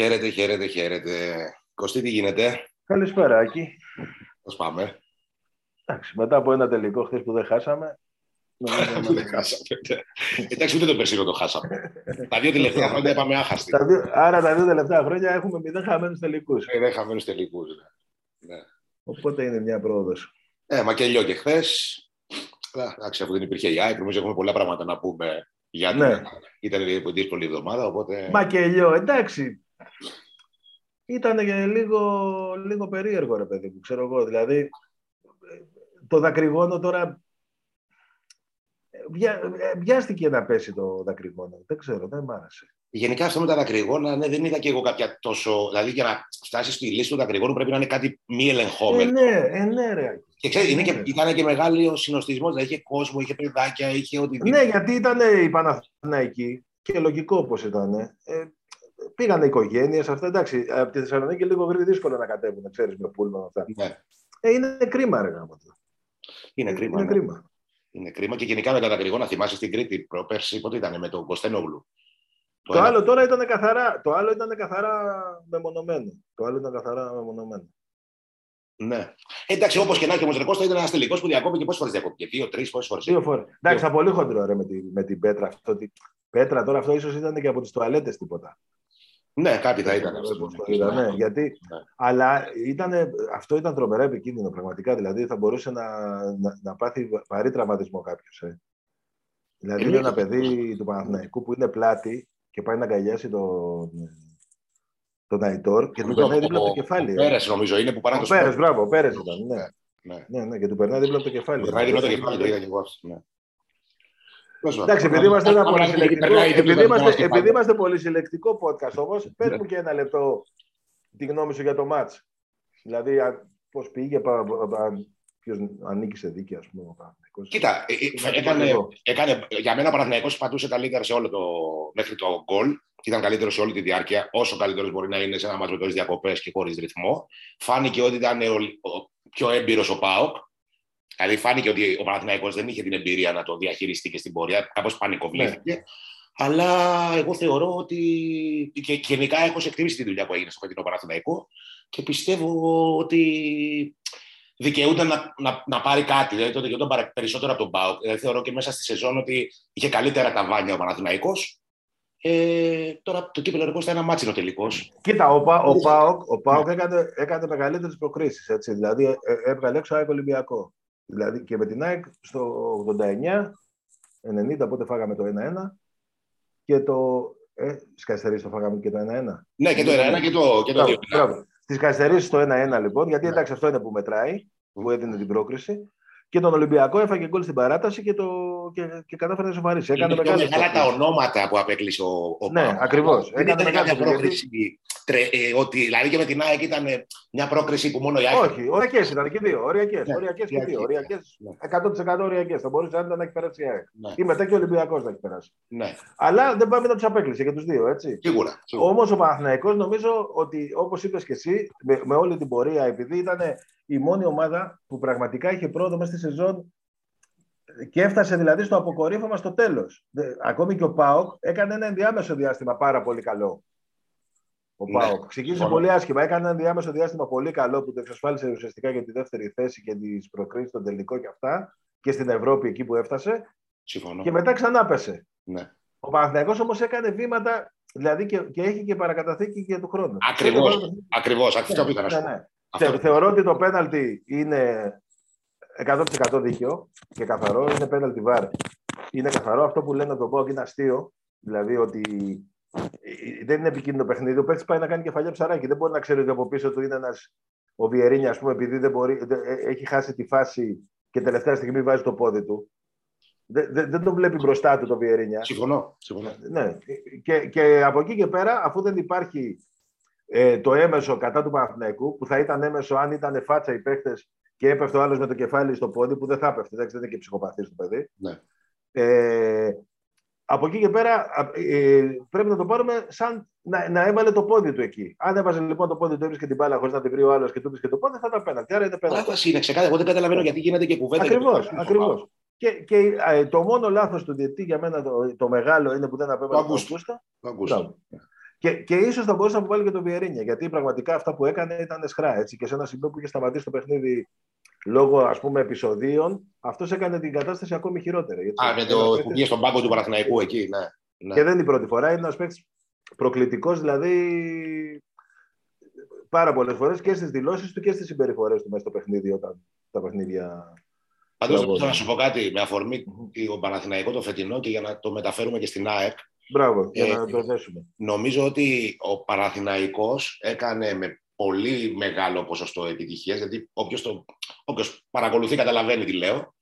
Χαίρετε, χαίρετε, χαίρετε. Κωστή, τι γίνεται; Καλησπέρα, Άκη. Πώς πάμε; Εντάξει, μετά από ένα τελικό χθες που δεν χάσαμε. Που δεν χάσαμε. Εντάξει, ούτε το περσίνο το χάσαμε. τα δύο τελευταία χρόνια είπαμε άχαστη. Τα δύο- άρα τα δύο τελευταία χρόνια έχουμε μηδέν χαμένους τελικούς. Ε, Δεν χαμένους τελικούς. ναι. Ναι. Οπότε είναι μια πρόοδος. Ε, μακελιό και χθες. Εντάξει, αφού δεν υπήρχε η ΑΕΚ, νομίζω έχουμε πολλά πράγματα να πούμε. Γιατί Ναι. ήταν η δύσκολη εβδομάδα, οπότε. Μα και λιώ, εντάξει. Ήταν και λίγο, λίγο περίεργο, ρε παιδί μου, ξέρω εγώ. Δηλαδή, ε, το δακρυγόνο τώρα. ε, βια- ε, Βιάστηκε να πέσει το δακρυγόνο. Δεν ξέρω, δεν μ' άρεσε. Γενικά αυτό με τα δακρυγόνα, ναι, δεν είδα και εγώ κάποια τόσο. Δηλαδή, για να φτάσεις στη λύση του δακρυγόνου πρέπει να είναι κάτι μη Ε, ελεγχόμενο. ναι, ε, ναι, ρε. Και ξέρεις, είναι και, Ναι. ήταν και μεγάλο ο συνοστισμός. Δηλαδή, είχε κόσμο, είχε παιδάκια, είχε οτιδήποτε. Ναι, γιατί ήταν η Παναθηναϊκή και λογικό πώς ήταν. Ε, πήγανε οικογένειες, αυτά εντάξει. Από τη Θεσσαλονίκη λίγο γρήγορα δύσκολο να κατέβουν, ξέρεις, με πούλμα αυτά. Ναι. Ε, είναι κρίμα, ρε γάμο. του. Είναι κρίμα. Είναι ναι. κρίμα. Είναι κρίμα. Και γενικά με τα δακρυγόνα, θυμάσαι στην Κρήτη προπέρσι, πότε ήταν με τον Κωστένογλου. Το, ένα- άλλο τώρα ήταν καθαρά, το άλλο ήταν καθαρά μεμονωμένο. Το άλλο ήταν καθαρά μεμονωμένο. Ναι. Εντάξει, όπως και να έχει όμως, Ρεκώστα ήταν ένας τελικός που διακόπηκε. Πόσες φορές διακόπηκε, δύο, τρεις, πόσες φορές; Δύο φορές. Εντάξει, ήταν πολύ χοντρό ρε, με, τη, με την Πέτρα. Αυτό, ότι... Πέτρα τώρα αυτό ίσως ήταν και από τις τουαλέτες τίποτα. Ναι, κάτι θα ήταν. αυτό. Όπως το είδα, ναι, γιατί, Ναι. αλλά ήτανε, αυτό ήταν τρομερά επικίνδυνο πραγματικά. Δηλαδή θα μπορούσε να, να, να πάθει βαρύ τραυματισμό κάποιος. Ε. Δηλαδή Είναι είναι ένα και- παιδί του Παναθηναϊκού που είναι πλάτη και πάει να αγκαλιάσει τον, τον Αϊτόρ και του Νομίζω περνάει δίπλα από ο- το κεφάλι. Ο ε. Πέρες, νομίζω, είναι που παρά Ο το Πέρες, σπορ. μπράβο, ο Πέρες ήταν. Ναι. Ναι. Ναι, ναι, και του περνάει δίπλα από το κεφάλι. Περνάει δίπλα το κεφάλι, το είδα και εγώ αυτό. Ναι. Τέλος πάντων. Εντάξει, επειδή είμαστε ένα Άμα περνάει πολυσυλλεκτικό, δίπλα επειδή το είμαστε, κεφάλι. επειδή είμαστε πολυσυλλεκτικό podcast όμως, πες Ναι. μου και ένα λεπτό τη γνώμη σου για το μάτς. Δηλαδή, α- πώς πήγε, πα- πα- πα- ποιος ανήκει σε δίκη, ας πούμε, ο Παναθηναϊκός. Κοίτα, ε, ε, Να το έκανε, πω εγώ. έκανε, για μένα ο Παναθηναϊκός πατούσε καλύτερα σε όλο το, μέχρι το γκολ. Ήταν καλύτερος σε όλη τη διάρκεια, όσο καλύτερος μπορεί να είναι σε ένα μάτσο με τόσες διακοπές και χωρίς ρυθμό. Φάνηκε ότι ήταν ο, ο πιο έμπειρος ο Πάοκ. Δηλαδή, φάνηκε ότι ο Παναθηναϊκός δεν είχε την εμπειρία να το διαχειριστεί και στην πορεία. Κάπως πανικοβλήθηκε. Ναι. Αλλά εγώ θεωρώ ότι. και και γενικά έχω εκτιμήσει τη δουλειά που έγινε στο φετινό Παναθηναϊκό και πιστεύω ότι δικαιούται να, να, να πάρει κάτι. Δηλαδή το δικαιούταν παρα- περισσότερο από τον Πάοκ. Δηλαδή, θεωρώ και μέσα στη σεζόν ότι είχε καλύτερα τα βάνια ο Παναθηναϊκός. Ε, τώρα το κύπελο ρεκό ήταν ένα μάτσινο τελικός. Κοίτα, ο, Πα- ο Πάοκ, ο Πάοκ έκανε, έκανε μεγαλύτερες προκρίσεις. Έτσι. Δηλαδή, ε, ε, έβγαλε έξω ΑΕΚ Ολυμπιακό. Δηλαδή, και με την ΑΕΚ στο 89, 90, πότε φάγαμε το 1-1 και το. Ε, Στις το φάγαμε και το 1-1. Ναι, και το 1-1 και το, και το 2. Στις καθυστερήσει το 1-1 λοιπόν, γιατί Ναι. εντάξει αυτό είναι που μετράει, που έδινε την πρόκριση. Και τον Ολυμπιακό έφαγε γκολ στην παράταση και, το, και, και κατάφερε να σοβαρήσει. Έκανε Είναι πιο μεγάλη μεγάλα τα πρόκριση. ονόματα που απέκλεισε ο, ο Ναι, Πάοκ. ακριβώς. Δεν Έκανε ήταν μεγάλη κάποια πρόκριση. πρόκριση. Τρε, ε, ότι, δηλαδή και με την ΑΕΚ ήταν ε, μια πρόκριση που μόνο η ΑΕΚ. Όχι, οριακές ήταν και δύο. Οριακές Ναι, οριακές και δύο. οριακές. Οριακές, 100% οριακές. Θα μπορούσε άνετα να έχει περάσει η ΑΕΚ. Ναι, Ή μετά και ο Ολυμπιακός να έχει περάσει. ναι, Αλλά δεν πάμε να τους απέκλεισε και τους δύο, έτσι. σίγουρα. σίγουρα. Όμως ο Παναθηναϊκός νομίζω ότι όπως είπες και εσύ, με, με όλη την πορεία, επειδή ήταν η μόνη ομάδα που πραγματικά είχε πρόοδο μέσα στη σεζόν και έφτασε δηλαδή στο αποκορύφωμα στο τέλος. Ακόμη και ο Πάοκ έκανε ένα ενδιάμεσο διάστημα πάρα πολύ καλό. Ο Ναι. Πάοκ. Ξεκίνησε Συμφωνώ. πολύ άσχημα. Έκανε ένα ενδιάμεσο διάστημα πολύ καλό που το εξασφάλισε ουσιαστικά για τη δεύτερη θέση και τις προκρίσεις στον τελικό και αυτά. Και στην Ευρώπη εκεί που έφτασε. Συμφωνώ. Και μετά ξανά πέσε. Ναι. Ο Παναθηναϊκός όμως έκανε βήματα, δηλαδή και, και έχει και παρακαταθήκη και του χρόνου. Ακριβώς. Ακριβώς, αυτό που ήταν να σου Ναι, πω. Ναι. Αυτό- Θε- θεωρώ ότι το πέναλτι είναι 100% δίκαιο και καθαρό. Είναι πέναλτι βάρ. Είναι καθαρό. Αυτό που λένε από τον Πόγκ είναι αστείο. Δηλαδή ότι ε, δεν είναι επικίνδυνο παιχνίδι. Ο παίκτης πάει να κάνει κεφαλιά ψαράκι. Δεν μπορεί να ξέρει ότι από πίσω του είναι ένας. Ο Βιερίνια, ας πούμε, επειδή δεν μπορεί, δεν- ε, έχει χάσει τη φάση και τελευταία στιγμή βάζει το πόδι του. Δεν, δεν, δεν το βλέπει μπροστά του το Βιερίνια. Συμφωνώ. συμφωνώ. Ναι. Και, και από εκεί και πέρα, αφού δεν υπάρχει ε, το έμεσο κατά του Παναθηναϊκού, που θα ήταν έμεσο αν ήταν φάτσα οι παίχτε και έπεφτε ο άλλος με το κεφάλι στο πόδι, που δεν θα έπεφτε. Εντάξει, δεν είναι και ψυχοπαθής το παιδί. Ναι. Ε, από εκεί και πέρα α, ε, πρέπει να το πάρουμε σαν να, να έβαλε το πόδι του εκεί. Αν έβαζε λοιπόν το πόδι του, έβρισκε την μπάλα χωρίς να την βρει ο άλλος και του έβρισκε το πόδι, θα ήταν πέναλτι. Άρα είναι πέναλτι. Παράταση είναι ξεκάθαρα. Εγώ δεν καταλαβαίνω γιατί γίνεται και κουβέντα. Ακριβώ, για το- ακριβώς. Και, και ε, το μόνο λάθος του διετή για μένα το, το μεγάλο είναι που δεν Το απέβαλε τον Αγκούστο. Αγκούστα. Το Αγκούστο. Μπράβο. Και, και ίσως θα μπορούσε να αποβάλει και τον Βιερίνια. Γιατί πραγματικά αυτά που έκανε ήταν σχρά. Έτσι, και σε ένα σημείο που είχε σταματήσει το παιχνίδι λόγω ας πούμε επεισοδίων, αυτός έκανε την κατάσταση ακόμη χειρότερη. Έτσι. Α, με το που πήγε στον πάγκο του Παναθηναϊκού εκεί, ναι. ναι. Και δεν είναι η πρώτη φορά, είναι ένας παίκτης προκλητικός, δηλαδή πάρα πολλές φορές και στις δηλώσεις του και στις συμπεριφορές του μέσα στο παιχνίδι όταν τα παιχνίδια. Πάντως, θέλω να σου πω κάτι με αφορμή mm-hmm. το Παναθηναϊκό το φετινό και για να το μεταφέρουμε και στην ΑΕΚ. Μπράβο, για ε, να το δέσουμε. Νομίζω ότι ο Παναθηναϊκός έκανε με πολύ μεγάλο ποσοστό επιτυχία, γιατί όποιος όποιος παρακολουθεί καταλαβαίνει τι λέω.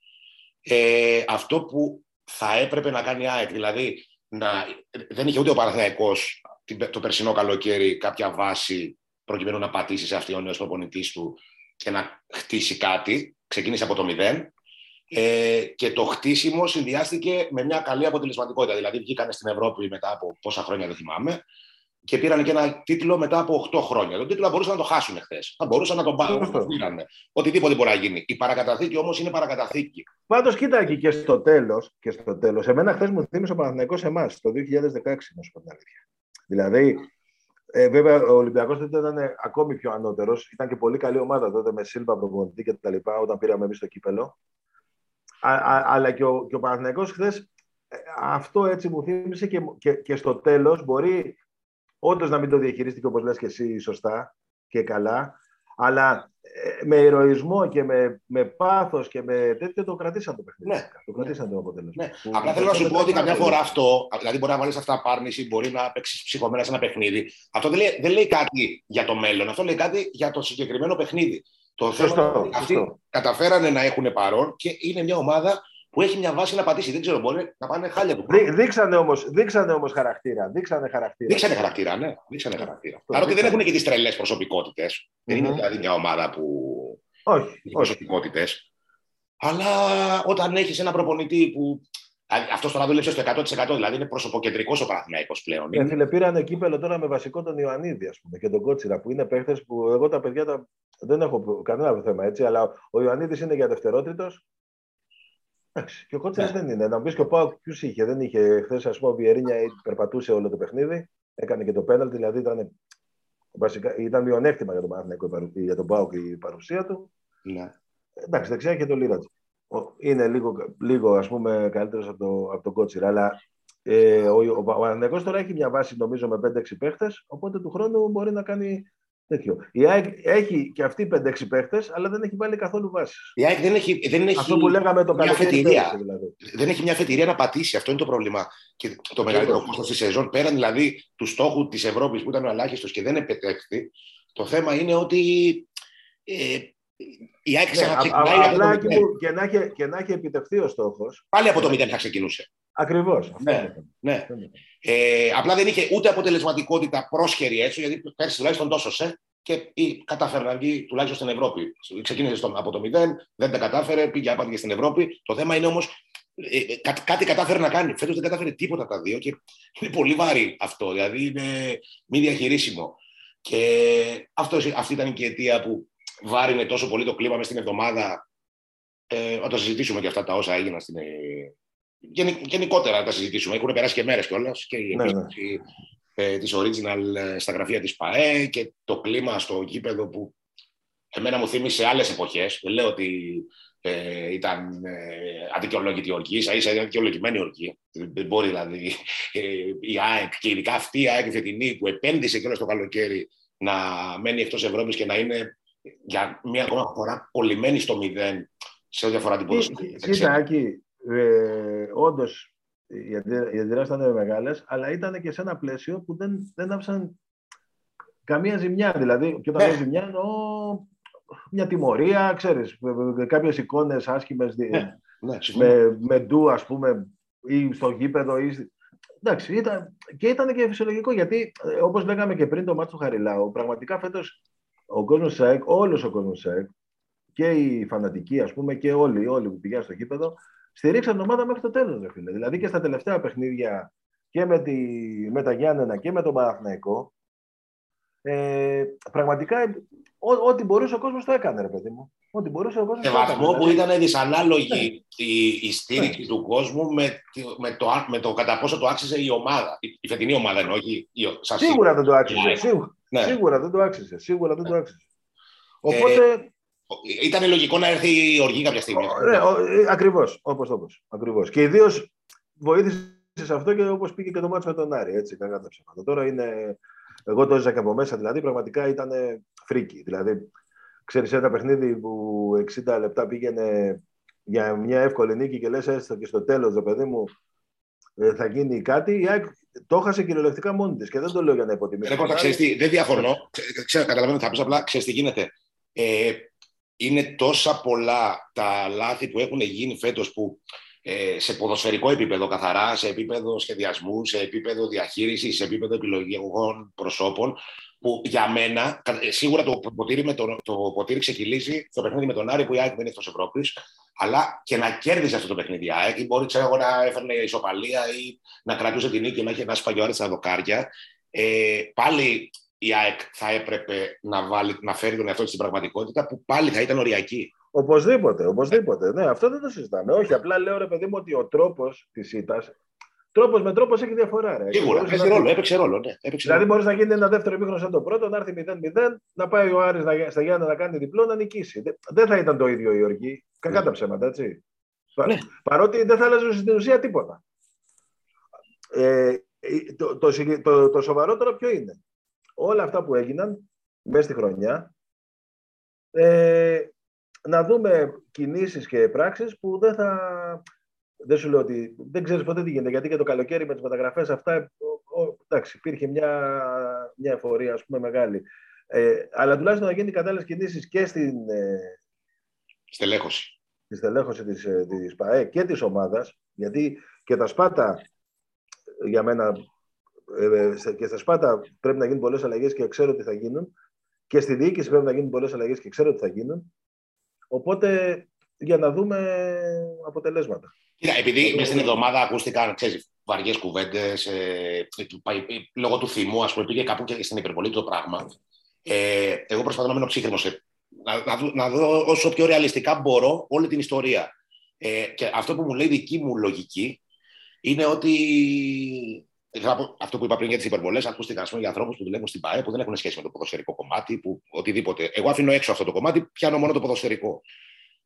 Ε, αυτό που θα έπρεπε να κάνει η ΑΕΚ, δηλαδή να, δεν είχε ούτε ο Παναθηναϊκός το περσινό καλοκαίρι κάποια βάση προκειμένου να πατήσει σε αυτήν ο νέος προπονητής του και να χτίσει κάτι. Ξεκίνησε από το μηδέν. Ε, και το χτίσιμο συνδυάστηκε με μια καλή αποτελεσματικότητα. Δηλαδή, βγήκαν στην Ευρώπη μετά από πόσα χρόνια δεν θυμάμαι και πήραν και ένα τίτλο μετά από 8 χρόνια. Τον τίτλο θα μπορούσαν να το χάσουν χθε. Θα μπορούσαν να τον πάρουν. Οτιδήποτε μπορεί να γίνει. Η παρακαταθήκη όμως είναι παρακαταθήκη. Πάντως, κοίτα εκεί και στο τέλος. Και στο τέλος, εμένα χθες μου θύμισε ο Παναθηναϊκός εμάς το 2016, να σου πω την αλήθεια. Δηλαδή, ε, βέβαια, ο Ολυμπιακός τότε ήταν ακόμη πιο ανώτερος. Ήταν και πολύ καλή ομάδα τότε με Σίλβα προπονητή και τα λοιπά, όταν πήραμε εμείς το κύπελο. Α, α, αλλά και ο, και ο Παναθηναϊκός χθες ε, αυτό έτσι μου θύμισε και, και, και στο τέλος μπορεί όντως να μην το διαχειρίστηκε όπως λες και εσύ σωστά και καλά, αλλά ε, με ηρωισμό και με, με πάθος και με τέτοιο το κρατήσαν το παιχνίδι. Ναι. Το κρατήσαν το αποτέλεσμα. Ναι. Απλά θέλω να σου πω ότι καμιά φορά αυτό, δηλαδή μπορεί να βάλεις αυτά πάρνηση, μπορεί να παίξεις ψυχομένα σε ένα παιχνίδι. Αυτό δεν λέει, δεν λέει κάτι για το μέλλον. Αυτό λέει κάτι για το συγκεκριμένο παιχνίδι. Το θέμα αυτοί καταφέρανε να έχουν παρόν και είναι μια ομάδα που έχει μια βάση να πατήσει. Δεν ξέρω, μπορεί να πάνε χάλια του. Δεί, δείξανε όμως δείξανε όμως χαρακτήρα. Δείξανε χαρακτήρα. Δείξανε χαρακτήρα, ναι. Δείξανε χαρακτήρα. Παρότι δεν έχουν και τις τρελές προσωπικότητες. Mm-hmm. Δεν είναι δηλαδή μια ομάδα που. Όχι. προσωπικότητες. Αλλά όταν έχεις ένα προπονητή που. Αυτός τώρα δούλεψε στο 100%, δηλαδή είναι προσωποκεντρικός ο Παναθηναϊκός πλέον. Ναι, φίλε, πήραν κύπελο τώρα με βασικό τον Ιωαννίδη ας πούμε, και τον Κότσιρα, που είναι παίχτε που εγώ τα παιδιά τα... δεν έχω κανένα θέμα έτσι, αλλά ο Ιωαννίδης είναι για δευτερότητος Εντάξει, και ο Κότσερα ναι. δεν είναι. Να πεις και ο Πάοκ ποιους είχε. Δεν είχε χθες, ας πούμε, ο Βιερίνια περπατούσε όλο το παιχνίδι. Έκανε και το πέναλ, δηλαδή ήταν, βασικά, ήταν μειονέκτημα για τον Παναθηναϊκό για τον Πάοκ η παρουσία του. Ναι. Εντάξει, δεξιά και το Λίρατζ. Είναι λίγο, λίγο ας πούμε, καλύτερος από, το, από τον Κότσιρα. Αλλά ε, ο, ο, ο τώρα έχει μια βάση νομίζω με 5-6 παίχτες. Οπότε του χρόνου μπορεί να κάνει τέτοιο. Η ΑΕΚ έχει και αυτή 5-6 παίχτες, αλλά δεν έχει βάλει καθόλου βάση. Η ΑΕΚ δεν έχει, δεν έχει Αυτό που λέγαμε το μια φετηρία. δηλαδή. Δεν έχει μια φετηρία να πατήσει. Αυτό είναι το πρόβλημα. Και το μεγαλύτερο κόστος της σεζόν, πέραν δηλαδή του στόχου της Ευρώπης που ήταν ο ελάχιστος και δεν επετέχθη, το θέμα είναι ότι ε, η ΑΕΚ ξαναξεκινάει. Ναι, απλά και, και, να έχει, και να έχει επιτευχθεί ο στόχος. Πάλι από το 0 θα ξεκινούσε. Ακριβώς. Ναι, ναι. Ε, απλά δεν είχε ούτε αποτελεσματικότητα πρόσχερη έτσι, γιατί πέρσι τουλάχιστον τόσος σε και κατάφερε να βγει τουλάχιστον στην Ευρώπη. Ξεκίνησε στο, από το 0, δεν τα κατάφερε, πήγε άπαντη και στην Ευρώπη. Το θέμα είναι όμως ε, ε, κά, κάτι κατάφερε να κάνει. Φέτος δεν κατάφερε τίποτα τα δύο και είναι πολύ βάρη αυτό. Δηλαδή είναι μη διαχειρίσιμο. Και αυτό, αυτή ήταν και η αιτία που βάρινε τόσο πολύ το κλίμα μες στην εβδομάδα. Ε, να το συζητήσουμε και αυτά τα όσα έγιναν στην, γενικότερα να τα συζητήσουμε. Έχουν περάσει και μέρες κιόλας και η ναι, ναι. Ε, της original ε, στα γραφεία της ΠαΕ και το κλίμα στο γήπεδο που εμένα μου θύμισε άλλες εποχές. Δεν λέω ότι ε, ήταν ε, αδικαιολόγητη ορκή, ίσα ίσα ήταν δικαιολογημένη ορκή. Δεν μπορεί δηλαδή ε, η ΑΕΚ και ειδικά αυτή η ΑΕΚ φετινή που επένδυσε κιόλας το καλοκαίρι να μένει εκτός Ευρώπης και να είναι για μία ακόμα φορά κολλημένη στο μηδέν σε ό,τι αφορά την ποδοσφαίρη. Κοίτα, ε, όντως οι αντιδράσεις ήταν μεγάλες, αλλά ήταν και σε ένα πλαίσιο που δεν, δεν άφησαν καμία ζημιά. Δηλαδή, και όταν ναι. ζημιά εννοώ μια τιμωρία, ξέρεις, κάποιες εικόνες άσχημες ναι, ναι, με, με ντου, ας πούμε, ή στο γήπεδο. Ή... Εντάξει, ήταν, και ήταν και φυσιολογικό, γιατί ε, όπως λέγαμε και πριν το μάτσο του Χαριλάου, πραγματικά φέτος ο κόσμος ΣΑΕΚ, όλος ο κόσμος ΣΑΕΚ, και οι φανατικοί, ας πούμε, και όλοι, όλοι που πηγαίνουν στο γήπεδο, στηρίξαν την ομάδα μέχρι το τέλος. Δηλαδή και στα τελευταία παιχνίδια και με, τη, με τα Γιάννενα και με τον Παναθηναϊκό, Ε, πραγματικά, ό,τι μπορούσε ο κόσμος το έκανε, ρε παιδί μου. Ό,τι μπορούσε ο κόσμος. Σε βαθμό που δηλαδή. ήταν δυσανάλογη η, η στήριξη ναι. του κόσμου με, με, το, με το κατά πόσο το άξιζε η ομάδα. Η, η φετινή ομάδα εννοώ. Σίγουρα δεν το άξιζε. Σίγουρα, ναι. σίγουρα δεν το άξιζε. Σίγουρα δεν το άξιζε. Οπότε. Ε, ήταν λογικό να έρθει η οργή κάποια στιγμή. Ναι, Ακριβώς. Όπως το Ακριβώς. Και ιδίως βοήθησε σε αυτό και όπως πήγε και το μάτσο με τον Άρη. Έτσι, κακά τα ψέματα. Τώρα είναι. Εγώ το έζησα και από μέσα, δηλαδή πραγματικά ήταν φρίκι. Δηλαδή, ξέρεις ένα παιχνίδι που 60 λεπτά πήγαινε για μια εύκολη νίκη και λες έστω και στο τέλος, το παιδί μου, ε, θα γίνει κάτι. Η ΑΕΚ το έχασε κυριολεκτικά μόνη της και δεν το λέω για να υποτιμήσω. Εγώ δεν διαφωνώ. Ξέρω, καταλαβαίνω θα πεις απλά, ξέρεις τι γίνεται. Ε, είναι τόσα πολλά τα λάθη που έχουν γίνει φέτος που ε, σε ποδοσφαιρικό επίπεδο καθαρά, σε επίπεδο σχεδιασμού, σε επίπεδο διαχείρισης, σε επίπεδο επιλογών προσώπων, που για μένα, ε, σίγουρα το ποτήρι, με το, το ποτήρι ξεκυλίζει το παιχνίδι με τον Άρη που η ΑΕΚ δεν είναι εκτός Ευρώπης, αλλά και να κέρδιζε αυτό το παιχνίδι η ΑΕΚ, ή μπορεί ξέρω, να έφερνε ισοπαλία ή να κρατούσε την νίκη, να έχει ένα σπαγιόρι στα δοκάρια. Ε, πάλι η ΑΕΚ θα έπρεπε να, βάλει, να φέρει τον εαυτό της στην πραγματικότητα που πάλι θα ήταν οριακή. Οπωσδήποτε, οπωσδήποτε. Ναι, αυτό δεν το συζητάμε. Όχι, απλά λέω ρε παιδί μου ότι ο τρόπος της ήττας. Τρόπος με τρόπος έχει διαφορά. Ρε. Σίγουρα, έπαιξε ρόλο. Έπαιξε ρόλο ναι. έπαιξε δηλαδή, μπορείς να γίνει ένα δεύτερο επίχρονο σαν το πρώτο, να έρθει 0-0, να πάει ο Άρης στα Γιάννα να κάνει διπλό, να νικήσει. Δεν θα ήταν το ίδιο η οργή. Κακά ναι. τα ψέματα, έτσι. Ναι. Παρότι δεν θα άλλαζε στην ουσία τίποτα. Ε, το, το, το, το σοβαρότερο ποιο είναι; Όλα αυτά που έγιναν μέσα στη χρονιά, ε, να δούμε κινήσεις και πράξεις που δεν θα... Δεν σου λέω ότι δεν ξέρεις ποτέ τι γίνεται, γιατί και το καλοκαίρι με τις μεταγραφές αυτά, εντάξει, υπήρχε μια, μια εφορία, ας πούμε, μεγάλη. Ε, αλλά τουλάχιστον να γίνει κατάλληλες κινήσεις και στην... Ε, στελέχωση. Στη στελέχωση της, ε, της ΠΑΕ και της ομάδας, γιατί και τα Σπάτα για μένα ε, και στα Σπάτα πρέπει να γίνουν πολλές αλλαγές και ξέρω ότι θα γίνουν. Και στη διοίκηση πρέπει να γίνουν πολλές αλλαγές και ξέρω ότι θα γίνουν. Οπότε για να δούμε αποτελέσματα. Κοίτα, επειδή μέσα στην εβδομάδα ακούστηκαν βαριές κουβέντες, ε, λόγω του θυμού, ας πούμε, πήγε κάπου και στην υπερβολή το πράγμα. Ε, εγώ προσπαθώ να μείνω ψύχρεμος, να, να, να, δω όσο πιο ρεαλιστικά μπορώ όλη την ιστορία. Ε, και αυτό που μου λέει δική μου λογική είναι ότι αυτό που είπα πριν για τις υπερβολές, ακούστηκαν για ανθρώπους που δουλεύουν στην ΠαΕ που δεν έχουν σχέση με το ποδοσφαιρικό κομμάτι, που οτιδήποτε. Εγώ αφήνω έξω αυτό το κομμάτι, πιάνω μόνο το ποδοσφαιρικό.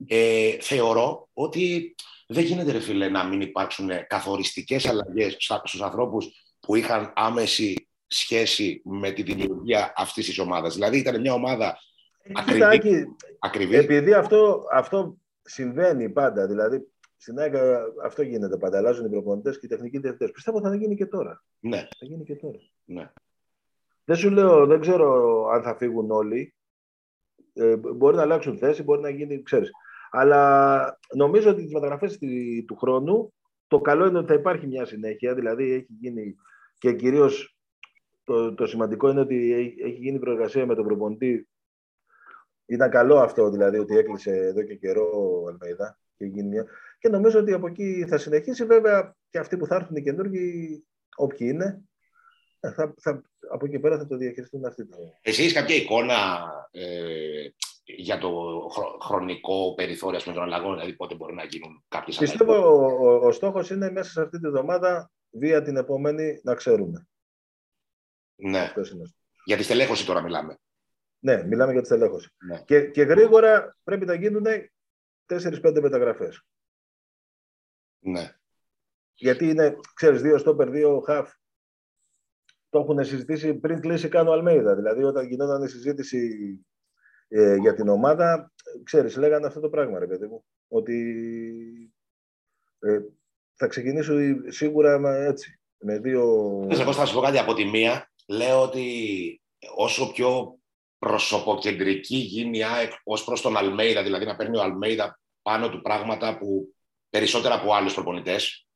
Ε, θεωρώ ότι δεν γίνεται, ρε φίλε, να μην υπάρξουν καθοριστικές αλλαγές στους ανθρώπους που είχαν άμεση σχέση με τη δημιουργία αυτής της ομάδας. Δηλαδή, ήταν μια ομάδα ακριβή. ακριβή. Επειδή αυτό, αυτό συμβαίνει πάντα. Δηλαδή, στην ΑΕΚ αυτό γίνεται πάντα. Αλλάζουν οι προπονητές και οι τεχνικοί διευθυντές. Πιστεύω θα γίνει και τώρα. Ναι. Θα γίνει και τώρα. Ναι. Δεν σου λέω, δεν ξέρω αν θα φύγουν όλοι. Ε, μπορεί να αλλάξουν θέση, μπορεί να γίνει, ξέρεις. Αλλά νομίζω ότι τις μεταγραφές του χρόνου το καλό είναι ότι θα υπάρχει μια συνέχεια. Δηλαδή έχει γίνει και κυρίως το, το σημαντικό είναι ότι έχει γίνει προεργασία με τον προπονητή. Ήταν καλό αυτό δηλαδή ότι έκλεισε εδώ και καιρό ο Αλμέιδα και γίνει μια και νομίζω ότι από εκεί θα συνεχίσει. Βέβαια και αυτοί που θα έρθουν οι καινούργοι, όποιοι είναι, ε, θα, θα, από εκεί πέρα θα το διαχειριστούν αυτοί. Εσύ έχεις κάποια εικόνα ε, για το χρονικό περιθώριο των αλλαγών, δηλαδή πότε μπορεί να γίνουν κάποιες αλλαγές; Πιστεύω ο, ο, ο στόχος είναι μέσα σε αυτή τη βδομάδα, βία την επόμενη, να ξέρουμε. Ναι. Για τη στελέχωση τώρα μιλάμε. Ναι, μιλάμε για τη στελέχωση. Ναι. Και, και γρήγορα πρέπει να γίνουν 4-5 μεταγραφές. Ναι. Γιατί είναι, ξέρεις, δύο στόπερ, δύο χαφ. Το έχουν συζητήσει πριν κλείσει καν ο Αλμέιδα. Δηλαδή, όταν γινόταν η συζήτηση ε, για την ομάδα, ξέρεις, λέγανε αυτό το πράγμα, ρε παιδί μου. Ότι ε, θα ξεκινήσω σίγουρα έτσι. Με δύο... Εγώ θα σου πω κάτι από τη μία. Λέω ότι όσο πιο προσωποκεντρική γίνει η ΑΕΚ ως προς τον Αλμέιδα, δηλαδή να παίρνει ο Αλμέιδα πάνω του πράγματα που περισσότερα από άλλους προπονητές.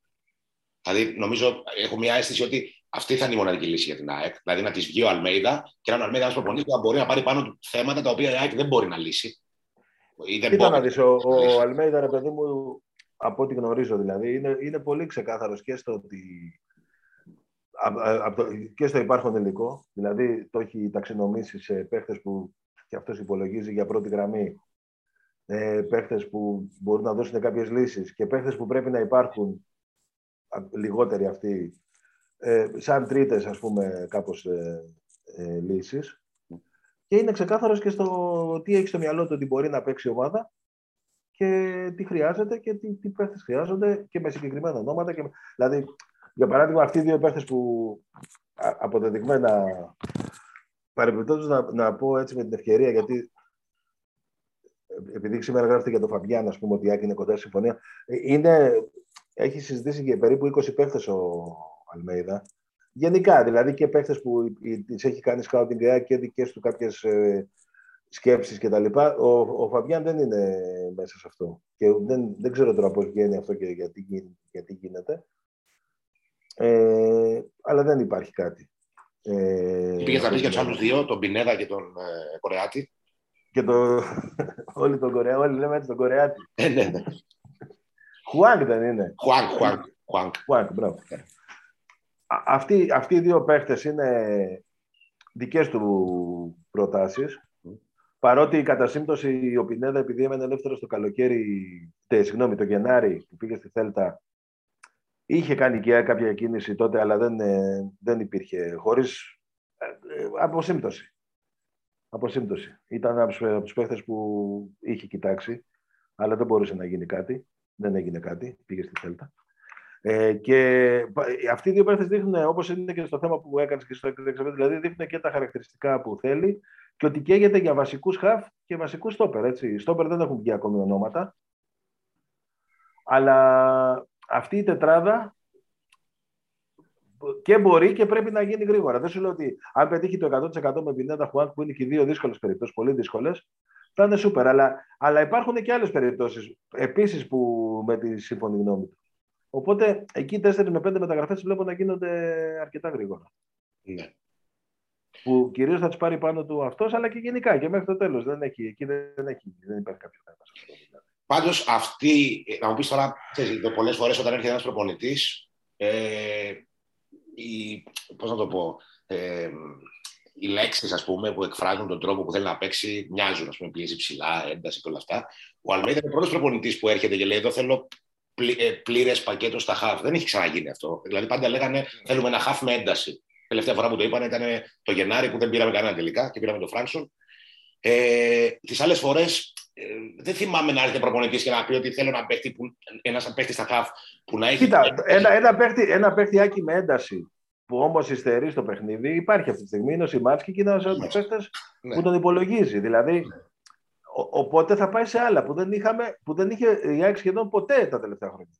Δηλαδή, νομίζω, έχω μια αίσθηση ότι αυτή θα είναι η μοναδική λύση για την ΑΕΚ. Δηλαδή, να της βγει ο Αλμέιδα και να ο Αλμέιδα ένας προπονητής που μπορεί να πάρει πάνω του θέματα τα οποία η ΑΕΚ δεν μπορεί να λύσει. Κοίτα να δεις, ο, ο Αλμέιδα, ρε παιδί μου, από ό,τι γνωρίζω δηλαδή, είναι, είναι πολύ ξεκάθαρος και στο ότι και στο υπάρχον υλικό. Δηλαδή το έχει ταξινομήσει σε παίχτες που και αυτός υπολογίζει για πρώτη γραμμή. Ε, παίχτες που μπορούν να δώσουν κάποιες λύσεις και παίχτες που πρέπει να υπάρχουν λιγότεροι αυτοί ε, σαν τρίτες ας πούμε κάπως ε, ε, λύσεις. Και είναι ξεκάθαρος και στο τι έχει στο μυαλό του ότι μπορεί να παίξει ομάδα και τι χρειάζεται και τι, τι παίχτες χρειάζονται και με συγκεκριμένα ονόματα. Και, δηλαδή για παράδειγμα, αυτοί οι δύο παίχτες που αποδεδειγμένα παρεμπιπτόντως να, να πω έτσι με την ευκαιρία, γιατί επειδή σήμερα γράφεται για τον Φαμπιάν, ας πούμε, ότι η είναι κοντά στη συμφωνία, είναι, έχει συζητήσει για περίπου 20 παίχτες ο Αλμέιδα. Γενικά, δηλαδή και παίχτες που τις έχει κάνει σκάουτινγκ και δικές του κάποιες σκέψεις κτλ. Ο, ο Φαμπιάν δεν είναι μέσα σε αυτό. Και δεν, δεν ξέρω τώρα πώς βγαίνει αυτό και γιατί, γιατί γίνεται. Ε, αλλά δεν υπάρχει κάτι. Ε, Πήγες να πεις για τους άλλους δύο, τον Πινέδα και τον ε, Κορεάτη. Και το... όλοι τον Κορεάτη, όλοι λέμε έτσι τον Κορεάτη. Ε, ναι, ναι. Χουάνκ δεν είναι. Χουάνκ, Χουάνκ. Χουάνκ, Χουάνκ μπράβο. Αυτοί, αυτοί οι δύο παίχτες είναι δικές του προτάσεις. Παρότι κατά σύμπτωση ο Πινέδα, επειδή έμενε ελεύθερος το καλοκαίρι, τε, συγγνώμη, το Γενάρη που πήγε στη Θέλτα, Είχε κάνει και κάποια κίνηση τότε, αλλά δεν, ε, δεν υπήρχε χωρίς ε, ε, αποσύμπτωση. Αποσύμπτωση. Ήταν από τους παίχτες που είχε κοιτάξει, αλλά δεν μπορούσε να γίνει κάτι. Δεν έγινε κάτι, πήγε στη Θέλτα. Ε, και αυτοί οι δύο παίχτες δείχνουν, όπως είναι και στο θέμα που έκανες και στο εξαρτήμα, δηλαδή δείχνουν και τα χαρακτηριστικά που θέλει και ότι καίγεται για βασικούς χαφ και βασικούς στόπερ. Έτσι. Στόπερ δεν έχουν βγει ακόμη ονόματα. Αλλά αυτή η τετράδα και μπορεί και πρέπει να γίνει γρήγορα. Δεν σου λέω ότι αν πετύχει το 100% με Πινέτα Χουάνκ, που είναι και δύο δύσκολες περιπτώσεις, πολύ δύσκολες, θα είναι σούπερ. Αλλά, αλλά υπάρχουν και άλλες περιπτώσεις επίσης που με τη σύμφωνη γνώμη του. Οπότε εκεί 4 με 5 μεταγραφές βλέπω να γίνονται αρκετά γρήγορα. Ναι. Που κυρίως θα του πάρει πάνω του αυτός, αλλά και γενικά και μέχρι το τέλος. Δεν, έχει, εκεί δεν, έχει, δεν υπάρχει κάποιο θέμα. Πάντως, αυτή, να μου πεις τώρα, πολλές φορές όταν έρχεται ένας προπονητής, ε, οι, πώς να το πω, ε, οι λέξεις που εκφράζουν τον τρόπο που θέλει να παίξει μοιάζουν. Α πούμε, πίεση ψηλά, ένταση και όλα αυτά. Ο Αλμέιδα είναι ο πρώτος προπονητής που έρχεται και λέει: Εδώ θέλω ε, πλήρες πακέτο στα χαφ. Δεν έχει ξαναγίνει αυτό. Δηλαδή, πάντα λέγανε: Θέλουμε ένα χαφ με ένταση. Τελευταία φορά που το είπαν ήταν το Γενάρη που δεν πήραμε κανένα τελικά και πήραμε τον Φράνσον. Ε, Τις άλλες φορές ε, δεν θυμάμαι να έρθει προπονητής και να πει ότι θέλω να παίχτη, που, ένας παίχτης στα χαφ που να έχει. Κοίτα, ένα, ένα, παίχτη, ένα παίχτη άκη με ένταση που όμως υστερεί στο παιχνίδι υπάρχει αυτή τη στιγμή. Είναι ο Σιμάτσκι και είναι ένας από του παίχτε ναι. που τον υπολογίζει. Δηλαδή, ναι. ο, οπότε θα πάει σε άλλα που δεν, είχαμε, που δεν είχε η ΑΕΚ σχεδόν ποτέ τα τελευταία χρόνια.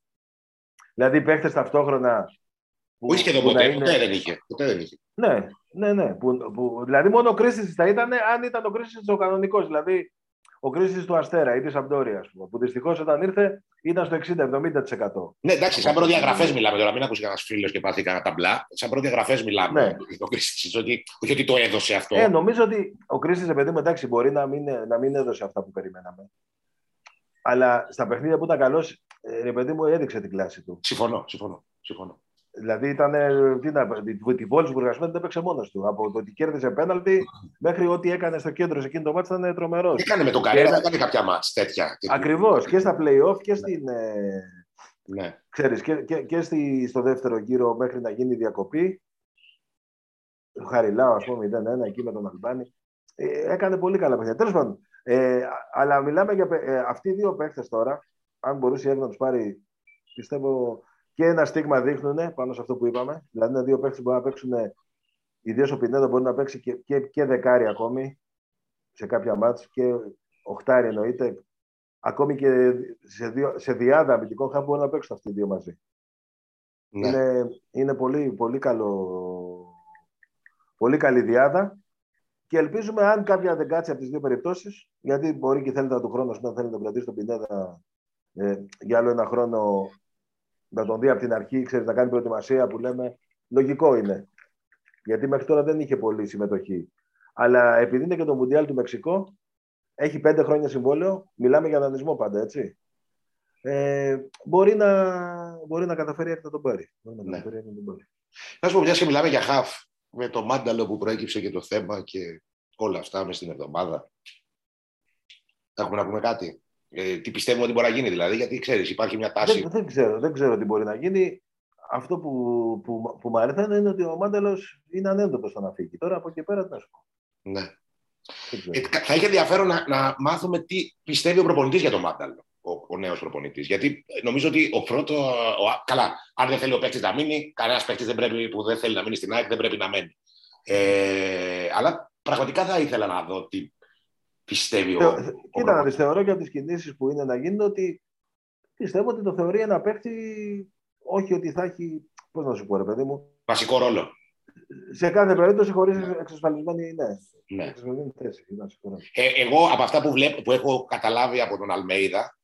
Δηλαδή, παίχτες ταυτόχρονα. Που, είχε σχεδόν ποτέ, είναι... ποτέ, δεν είχε, ποτέ δεν είχε. Ναι, ναι, ναι. Που, που, δηλαδή, μόνο ο Κρίστης θα ήταν αν ήταν ο Κρίστης ο κανονικός. Δηλαδή, ο Κρίστη του Αστέρα ή της Αμπτόρια, που δυστυχώς όταν ήρθε ήταν στο 60-70%. Ναι, εντάξει, σαν προδιαγραφές μιλάμε τώρα. Μην ακούσεις κανένας φίλος και πάθει κανένα ταμπλά. Σαν προδιαγραφές μιλάμε. Ναι. Ο Κρίστη, ότι, όχι ότι το έδωσε αυτό. Ε, νομίζω ότι ο Κρίστη, επειδή μου, εντάξει, μπορεί να μην, να μην έδωσε αυτά που περιμέναμε. Αλλά στα παιχνίδια που ήταν καλός, ε, ρε παιδί μου, έδειξε την κλάση του. Συμφωνώ, συμφωνώ. συμφωνώ. Δηλαδή ήταν. Τι να, τη Βόλσμπουργκ δεν έπαιξε μόνος του. Από το ότι κέρδισε πέναλτι μέχρι ό,τι έκανε στο κέντρο σε εκείνο το μάτι ήταν τρομερός. Έκανε με τον Καρέρα, δεν έκανε κάποια μάτς τέτοια. Ακριβώς και στα playoff και στην. Ε, ναι. Ξέρεις, και, και, και στη, στο δεύτερο γύρο μέχρι να γίνει η διακοπή. Ο Χαριλάου, ας πούμε, 0-1 εκεί με τον Αλμπάνη. Ε, έκανε πολύ καλά παιδιά. Τέλος πάντων. Ε, αλλά μιλάμε για ε, αυτοί οι δύο παίχτε τώρα. Αν μπορούσε η να τους πάρει, πιστεύω και ένα στίγμα δείχνουν πάνω σε αυτό που είπαμε. Δηλαδή, είναι δύο παίχτε που μπορούν να παίξουν, ιδίω ο Πινέδο μπορεί να παίξει και, και, και δεκάρι ακόμη σε κάποια μάτς και οχτάρι εννοείται. Ακόμη και σε, δύο, σε διάδα αμυντικών χάμπ μπορεί να παίξουν αυτοί οι δύο μαζί. Ναι. Είναι, είναι πολύ, πολύ, καλό, πολύ καλή διάδα και ελπίζουμε αν κάποια δεν κάτσει από τις δύο περιπτώσεις, γιατί μπορεί και θέλετε του χρόνου να θέλετε να κρατήσει τον Πινέδα ε, για άλλο ένα χρόνο να τον δει από την αρχή, ξέρεις, να κάνει προετοιμασία που λέμε. Λογικό είναι. Γιατί μέχρι τώρα δεν είχε πολύ συμμετοχή. Αλλά επειδή είναι και το Μουντιάλ του Μεξικό, έχει πέντε χρόνια συμβόλαιο. Μιλάμε για δανεισμό πάντα, έτσι. Ε, μπορεί, να, μπορεί να καταφέρει να τον πάρει. Ναι. τον πάρει. Να σου πω, μια και μιλάμε για χαφ, με το μάνταλο που προέκυψε και το θέμα και όλα αυτά μες στην εβδομάδα. Έχουμε να πούμε κάτι; Ε, τι πιστεύουμε ότι μπορεί να γίνει δηλαδή, γιατί ξέρεις, υπάρχει μια τάση. Δεν, δεν, ξέρω, δεν ξέρω τι μπορεί να γίνει. Αυτό που, που, που μου αρέσει είναι ότι ο Μάνταλο είναι ανέντοτο στο να φύγει. Τώρα από εκεί πέρα τι να σου πω. Ναι. Ε, θα είχε ενδιαφέρον να, να μάθουμε τι πιστεύει ο προπονητής για τον Μάνταλο. Ο, ο νέος προπονητής. Γιατί νομίζω ότι ο πρώτο. Ο, καλά, αν δεν θέλει ο παίκτης να μείνει, κανένας παίκτης που δεν θέλει να μείνει στην ΑΕΚ δεν πρέπει να μένει. Ε, αλλά πραγματικά θα ήθελα να δω τι πιστεύει ο. Κοίτα, να θεωρώ και από τις κινήσεις που είναι να γίνουν ότι πιστεύω ότι το θεωρεί ένα παίκτη. Όχι ότι θα έχει. Πώς να σου πω, ρε παιδί μου. Βασικό ρόλο. Σε κάθε περίπτωση χωρίς ναι. εξασφαλισμένη ναι. ναι. θέση. Ε, εγώ από αυτά που, βλέπω, που έχω καταλάβει από τον Αλμέιδα,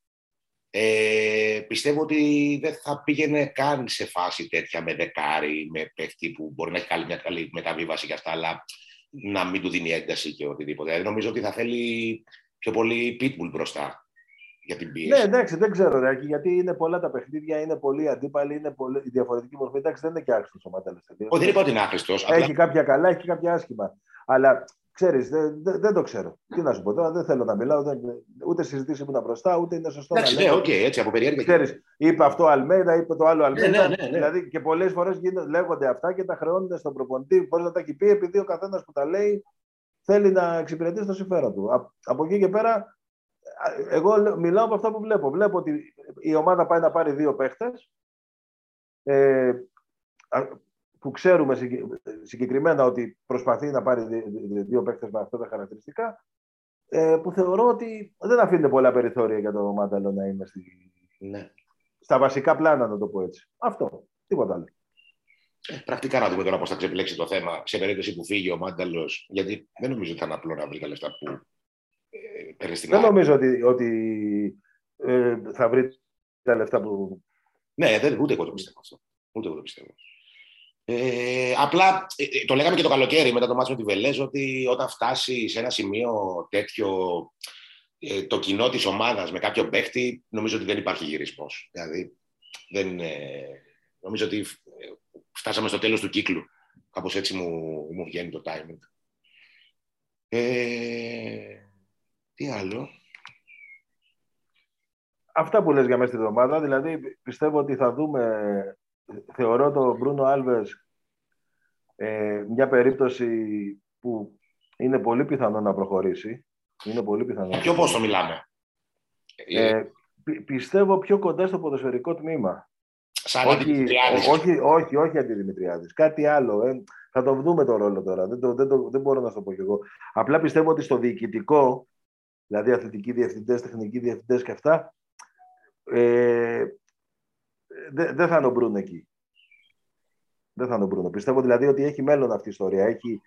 ε, πιστεύω ότι δεν θα πήγαινε καν σε φάση τέτοια με δεκάρι, με παίχτη που μπορεί να έχει καλή, μια καλή μεταβίβαση και αυτά, αλλά να μην του δίνει ένταση και οτιδήποτε. Δηλαδή, νομίζω ότι θα θέλει πιο πολύ pitbull μπροστά για την πίεση. Ναι, εντάξει, δεν ξέρω, ρε, γιατί είναι πολλά τα παιχνίδια, είναι πολύ αντίπαλοι, είναι πολύ διαφορετική μορφή. Εντάξει, δεν είναι και άχρηστος ο Ματέλε. Όχι, δεν είπα ότι είναι άχρηστος. Έχει απλά... κάποια καλά, έχει κάποια άσχημα. Αλλά Ξέρεις, δεν, δεν, δεν, το ξέρω. Τι να σου πω τώρα, δεν θέλω να μιλάω. Δεν, ούτε συζητήσει ήμουν μπροστά, ούτε είναι σωστό Εντάξει, να λέω. Ναι, okay, έτσι από περιέργεια. Ξέρεις, είπε αυτό Αλμέδα, είπε το άλλο Αλμέδα. Ναι, ναι, ναι, Δηλαδή και πολλές φορές λέγονται αυτά και τα χρεώνονται στον προπονητή. Μπορεί να τα έχει πει επειδή ο καθένας που τα λέει θέλει να εξυπηρετήσει το συμφέρον του. Από εκεί και πέρα, εγώ μιλάω από αυτά που βλέπω. Βλέπω ότι η ομάδα πάει να πάρει δύο παίχτες. Ε, που ξέρουμε συγκεκριμένα ότι προσπαθεί να πάρει δύο παίκτες με αυτά τα χαρακτηριστικά, ε, που θεωρώ ότι δεν αφήνεται πολλά περιθώρια για το Μάνταλο να είναι στη... ναι. στα βασικά πλάνα, να το πω έτσι. Αυτό. Τίποτα άλλο. Ε, πρακτικά να δούμε τώρα πώς θα ξεπλέξει το θέμα σε περίπτωση που φύγει ο Μάνταλος, γιατί δεν νομίζω ότι θα είναι απλό να βρει τα λεφτά που ε, παίρνει στην Δεν νομίζω ότι, ότι ε, θα βρει τα λεφτά που. Ναι, δεν, ούτε εγώ το πιστεύω αυτό. Ούτε εγώ το πιστεύω. Ε, απλά ε, ε, το λέγαμε και το καλοκαίρι μετά το μάτσο με τη Βελέζ ότι όταν φτάσει σε ένα σημείο τέτοιο ε, το κοινό της ομάδας με κάποιο παίχτη νομίζω ότι δεν υπάρχει γυρισμός. Δηλαδή δεν, ε, νομίζω ότι φτάσαμε στο τέλος του κύκλου. Κάπως έτσι μου, μου βγαίνει το timing. τι άλλο; Αυτά που λες για μέσα στη εβδομάδα, δηλαδή πιστεύω ότι θα δούμε θεωρώ τον Μπρούνο Άλβες ε, μια περίπτωση που είναι πολύ πιθανό να προχωρήσει. Είναι πολύ πιθανό. Ποιο πώς το μιλάμε; Ε, πιστεύω πιο κοντά στο ποδοσφαιρικό τμήμα. Σαν όχι, όχι, όχι, όχι αντιδημητριάδης. Κάτι άλλο. Ε, θα το δούμε το ρόλο τώρα. Δεν, το, δεν, το, δεν μπορώ να το πω κι εγώ. Απλά πιστεύω ότι στο διοικητικό, δηλαδή αθλητικοί διευθυντές, τεχνικοί διευθυντές και αυτά, ε, δεν θα είναι ο Μπρούνο εκεί. Δεν θα είναι ο Μπρούνο. Πιστεύω δηλαδή ότι έχει μέλλον αυτή η ιστορία. Έχει,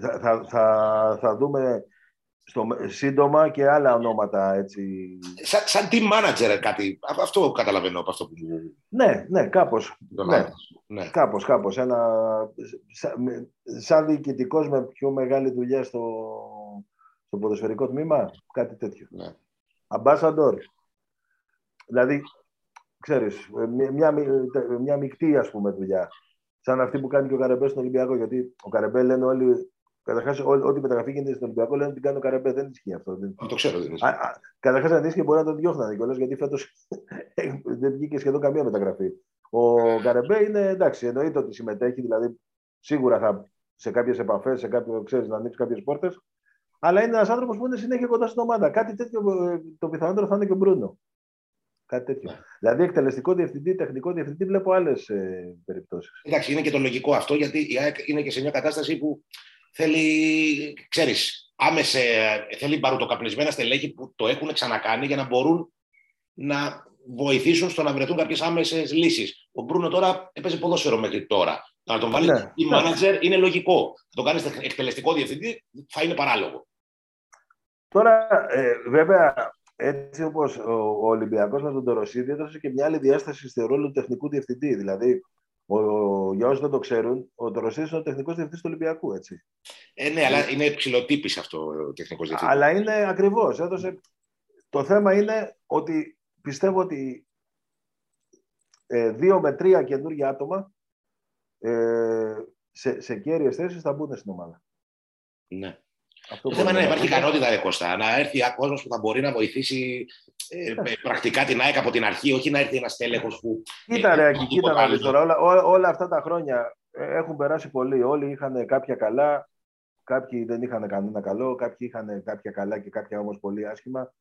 θα, θα, θα, θα δούμε στο, σύντομα και άλλα ονόματα. Έτσι. Σαν, σαν team manager κάτι. Αυτό καταλαβαίνω από αυτό που Ναι, ναι, κάπως. Ναι, ναι. Κάπως, κάπως. Ένα, σαν, σαν διοικητικός με πιο μεγάλη δουλειά στο, στο ποδοσφαιρικό τμήμα, κάτι τέτοιο. Ναι. Ambassador. Δηλαδή, ξέρεις, μια, μια, μια μεικτή ας πούμε δουλειά. Σαν αυτή που κάνει και ο Καρεμπές στον Ολυμπιακό. Γιατί ο Καρεμπέ λένε όλοι. Καταρχάς, ό,τι μεταγραφή γίνεται στον Ολυμπιακό λένε ότι κάνει ο Καρεμπέ. Δεν ισχύει αυτό. Το ξέρω, δεν ισχύει. Καταρχάς, αν και μπορεί να τον διώχνανε κιόλας γιατί φέτος δεν βγήκε σχεδόν καμία μεταγραφή. Ο Καρεμπέ είναι εντάξει, εννοείται ότι συμμετέχει, δηλαδή σίγουρα θα σε κάποιες επαφές, σε κάποιο, ξέρεις, να ανοίξει κάποιες πόρτες. Αλλά είναι ένας άνθρωπος που είναι συνέχεια κοντά στην ομάδα. Κάτι τέτοιο ε, το πιθανότερο θα είναι και ο Μπρούνο. Κάτι τέτοιο. Ναι. Δηλαδή, εκτελεστικό διευθυντή, τεχνικό διευθυντή, βλέπω άλλες ε, περιπτώσεις. Εντάξει, είναι και το λογικό αυτό, γιατί η ΑΕΚ είναι και σε μια κατάσταση που θέλει, ξέρεις, άμεσε, θέλει παρουτοκαπνισμένα στελέχη που το έχουν ξανακάνει για να μπορούν να βοηθήσουν στο να βρεθούν κάποιες άμεσες λύσεις. Ο Μπρούνο τώρα έπαιζε ποδόσφαιρο μέχρι τώρα. Να τον βάλει ναι. manager είναι λογικό. Να τον κάνεις εκτελεστικό διευθυντή θα είναι παράλογο. Τώρα, ε, βέβαια, έτσι όπως ο Ολυμπιακός με τον Τωροσίδη έδωσε και μια άλλη διάσταση στο ρόλο του τεχνικού διευθυντή. Δηλαδή, ο, για όσους δεν το ξέρουν, ο Τωροσίδη είναι ο τεχνικός διευθυντής του Ολυμπιακού. Έτσι. Ε, ναι, αλλά είναι ψηλοτύπη αυτό ο τεχνικός διευθυντής. Αλλά είναι ακριβώς. Έδωσε... Το θέμα είναι ότι πιστεύω ότι ε, δύο με τρία καινούργια άτομα ε, σε, σε κέρυες θέσεις θα μπουν στην ομάδα. Ναι. Αυτό το θέμα είναι να υπάρχει ικανότητα, ρε Κώστα, να έρθει ένα κόσμος που θα μπορεί να βοηθήσει ε, πρακτικά την ΑΕΚ από την αρχή, όχι να έρθει ένας τέλεχο που. Κοίτα, ρε, κοίτα να δεις τώρα. Όλα, όλα, όλα, αυτά τα χρόνια ε, έχουν περάσει πολύ. Όλοι είχαν κάποια καλά, κάποιοι δεν είχαν κανένα καλό, κάποιοι είχαν κάποια καλά και κάποια όμως πολύ άσχημα.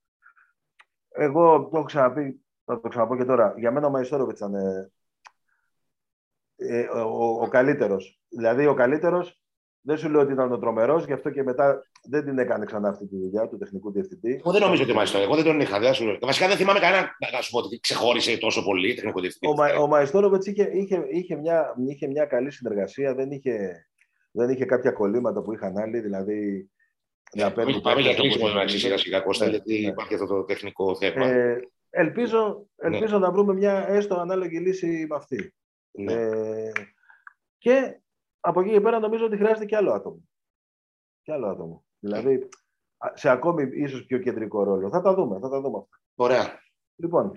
Εγώ το έχω ξαναπεί, θα το ξαναπώ και τώρα. Για μένα ο Μαϊστόροβιτς ήταν ε, ε, ο, ο, ο καλύτερος. Δηλαδή, ο καλύτερος δεν σου λέω ότι ήταν ο τρομερός, γι' αυτό και μετά δεν την έκανε ξανά αυτή τη δουλειά του τεχνικού διευθυντή. Εγώ δεν νομίζω ότι Μαϊστόρ. Εγώ δεν τον είχα. Δεν σου... Βασικά δεν θυμάμαι κανένα να σου πω ότι ξεχώρισε τόσο πολύ τεχνικό διευθυντή. Ο, ο Μαϊστόροβιτ είχε, είχε, είχε, μια, είχε μια καλή συνεργασία, δεν είχε, δεν είχε κάποια κολλήματα που είχαν άλλοι. Δηλαδή να παίρνει. Πάμε για κλείσιμο να σιγά σιγά Κώστα, ναι, γιατί ναι. υπάρχει αυτό το τεχνικό θέμα. Ε, ελπίζω, ναι. ελπίζω να βρούμε μια έστω ανάλογη λύση με αυτή. Ναι. Ε, και από εκεί και πέρα νομίζω ότι χρειάζεται και άλλο άτομο. Και άλλο άτομο. Δηλαδή, σε ακόμη ίσως πιο κεντρικό ρόλο. Θα τα δούμε, θα τα δούμε αυτά. Ωραία. Λοιπόν,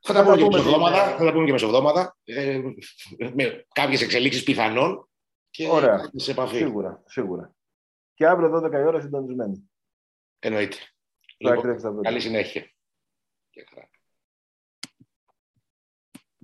θα, τα πούμε και μεσοβδόματα, θα τα πούμε και μεσοβδόματα, ε, με κάποιες εξελίξεις πιθανόν και Ωραία. σε επαφή. Σίγουρα, σίγουρα. Και αύριο 12 η ώρα συντονισμένοι. Εννοείται. Λοιπόν, καλή συνέχεια. Και χαρά.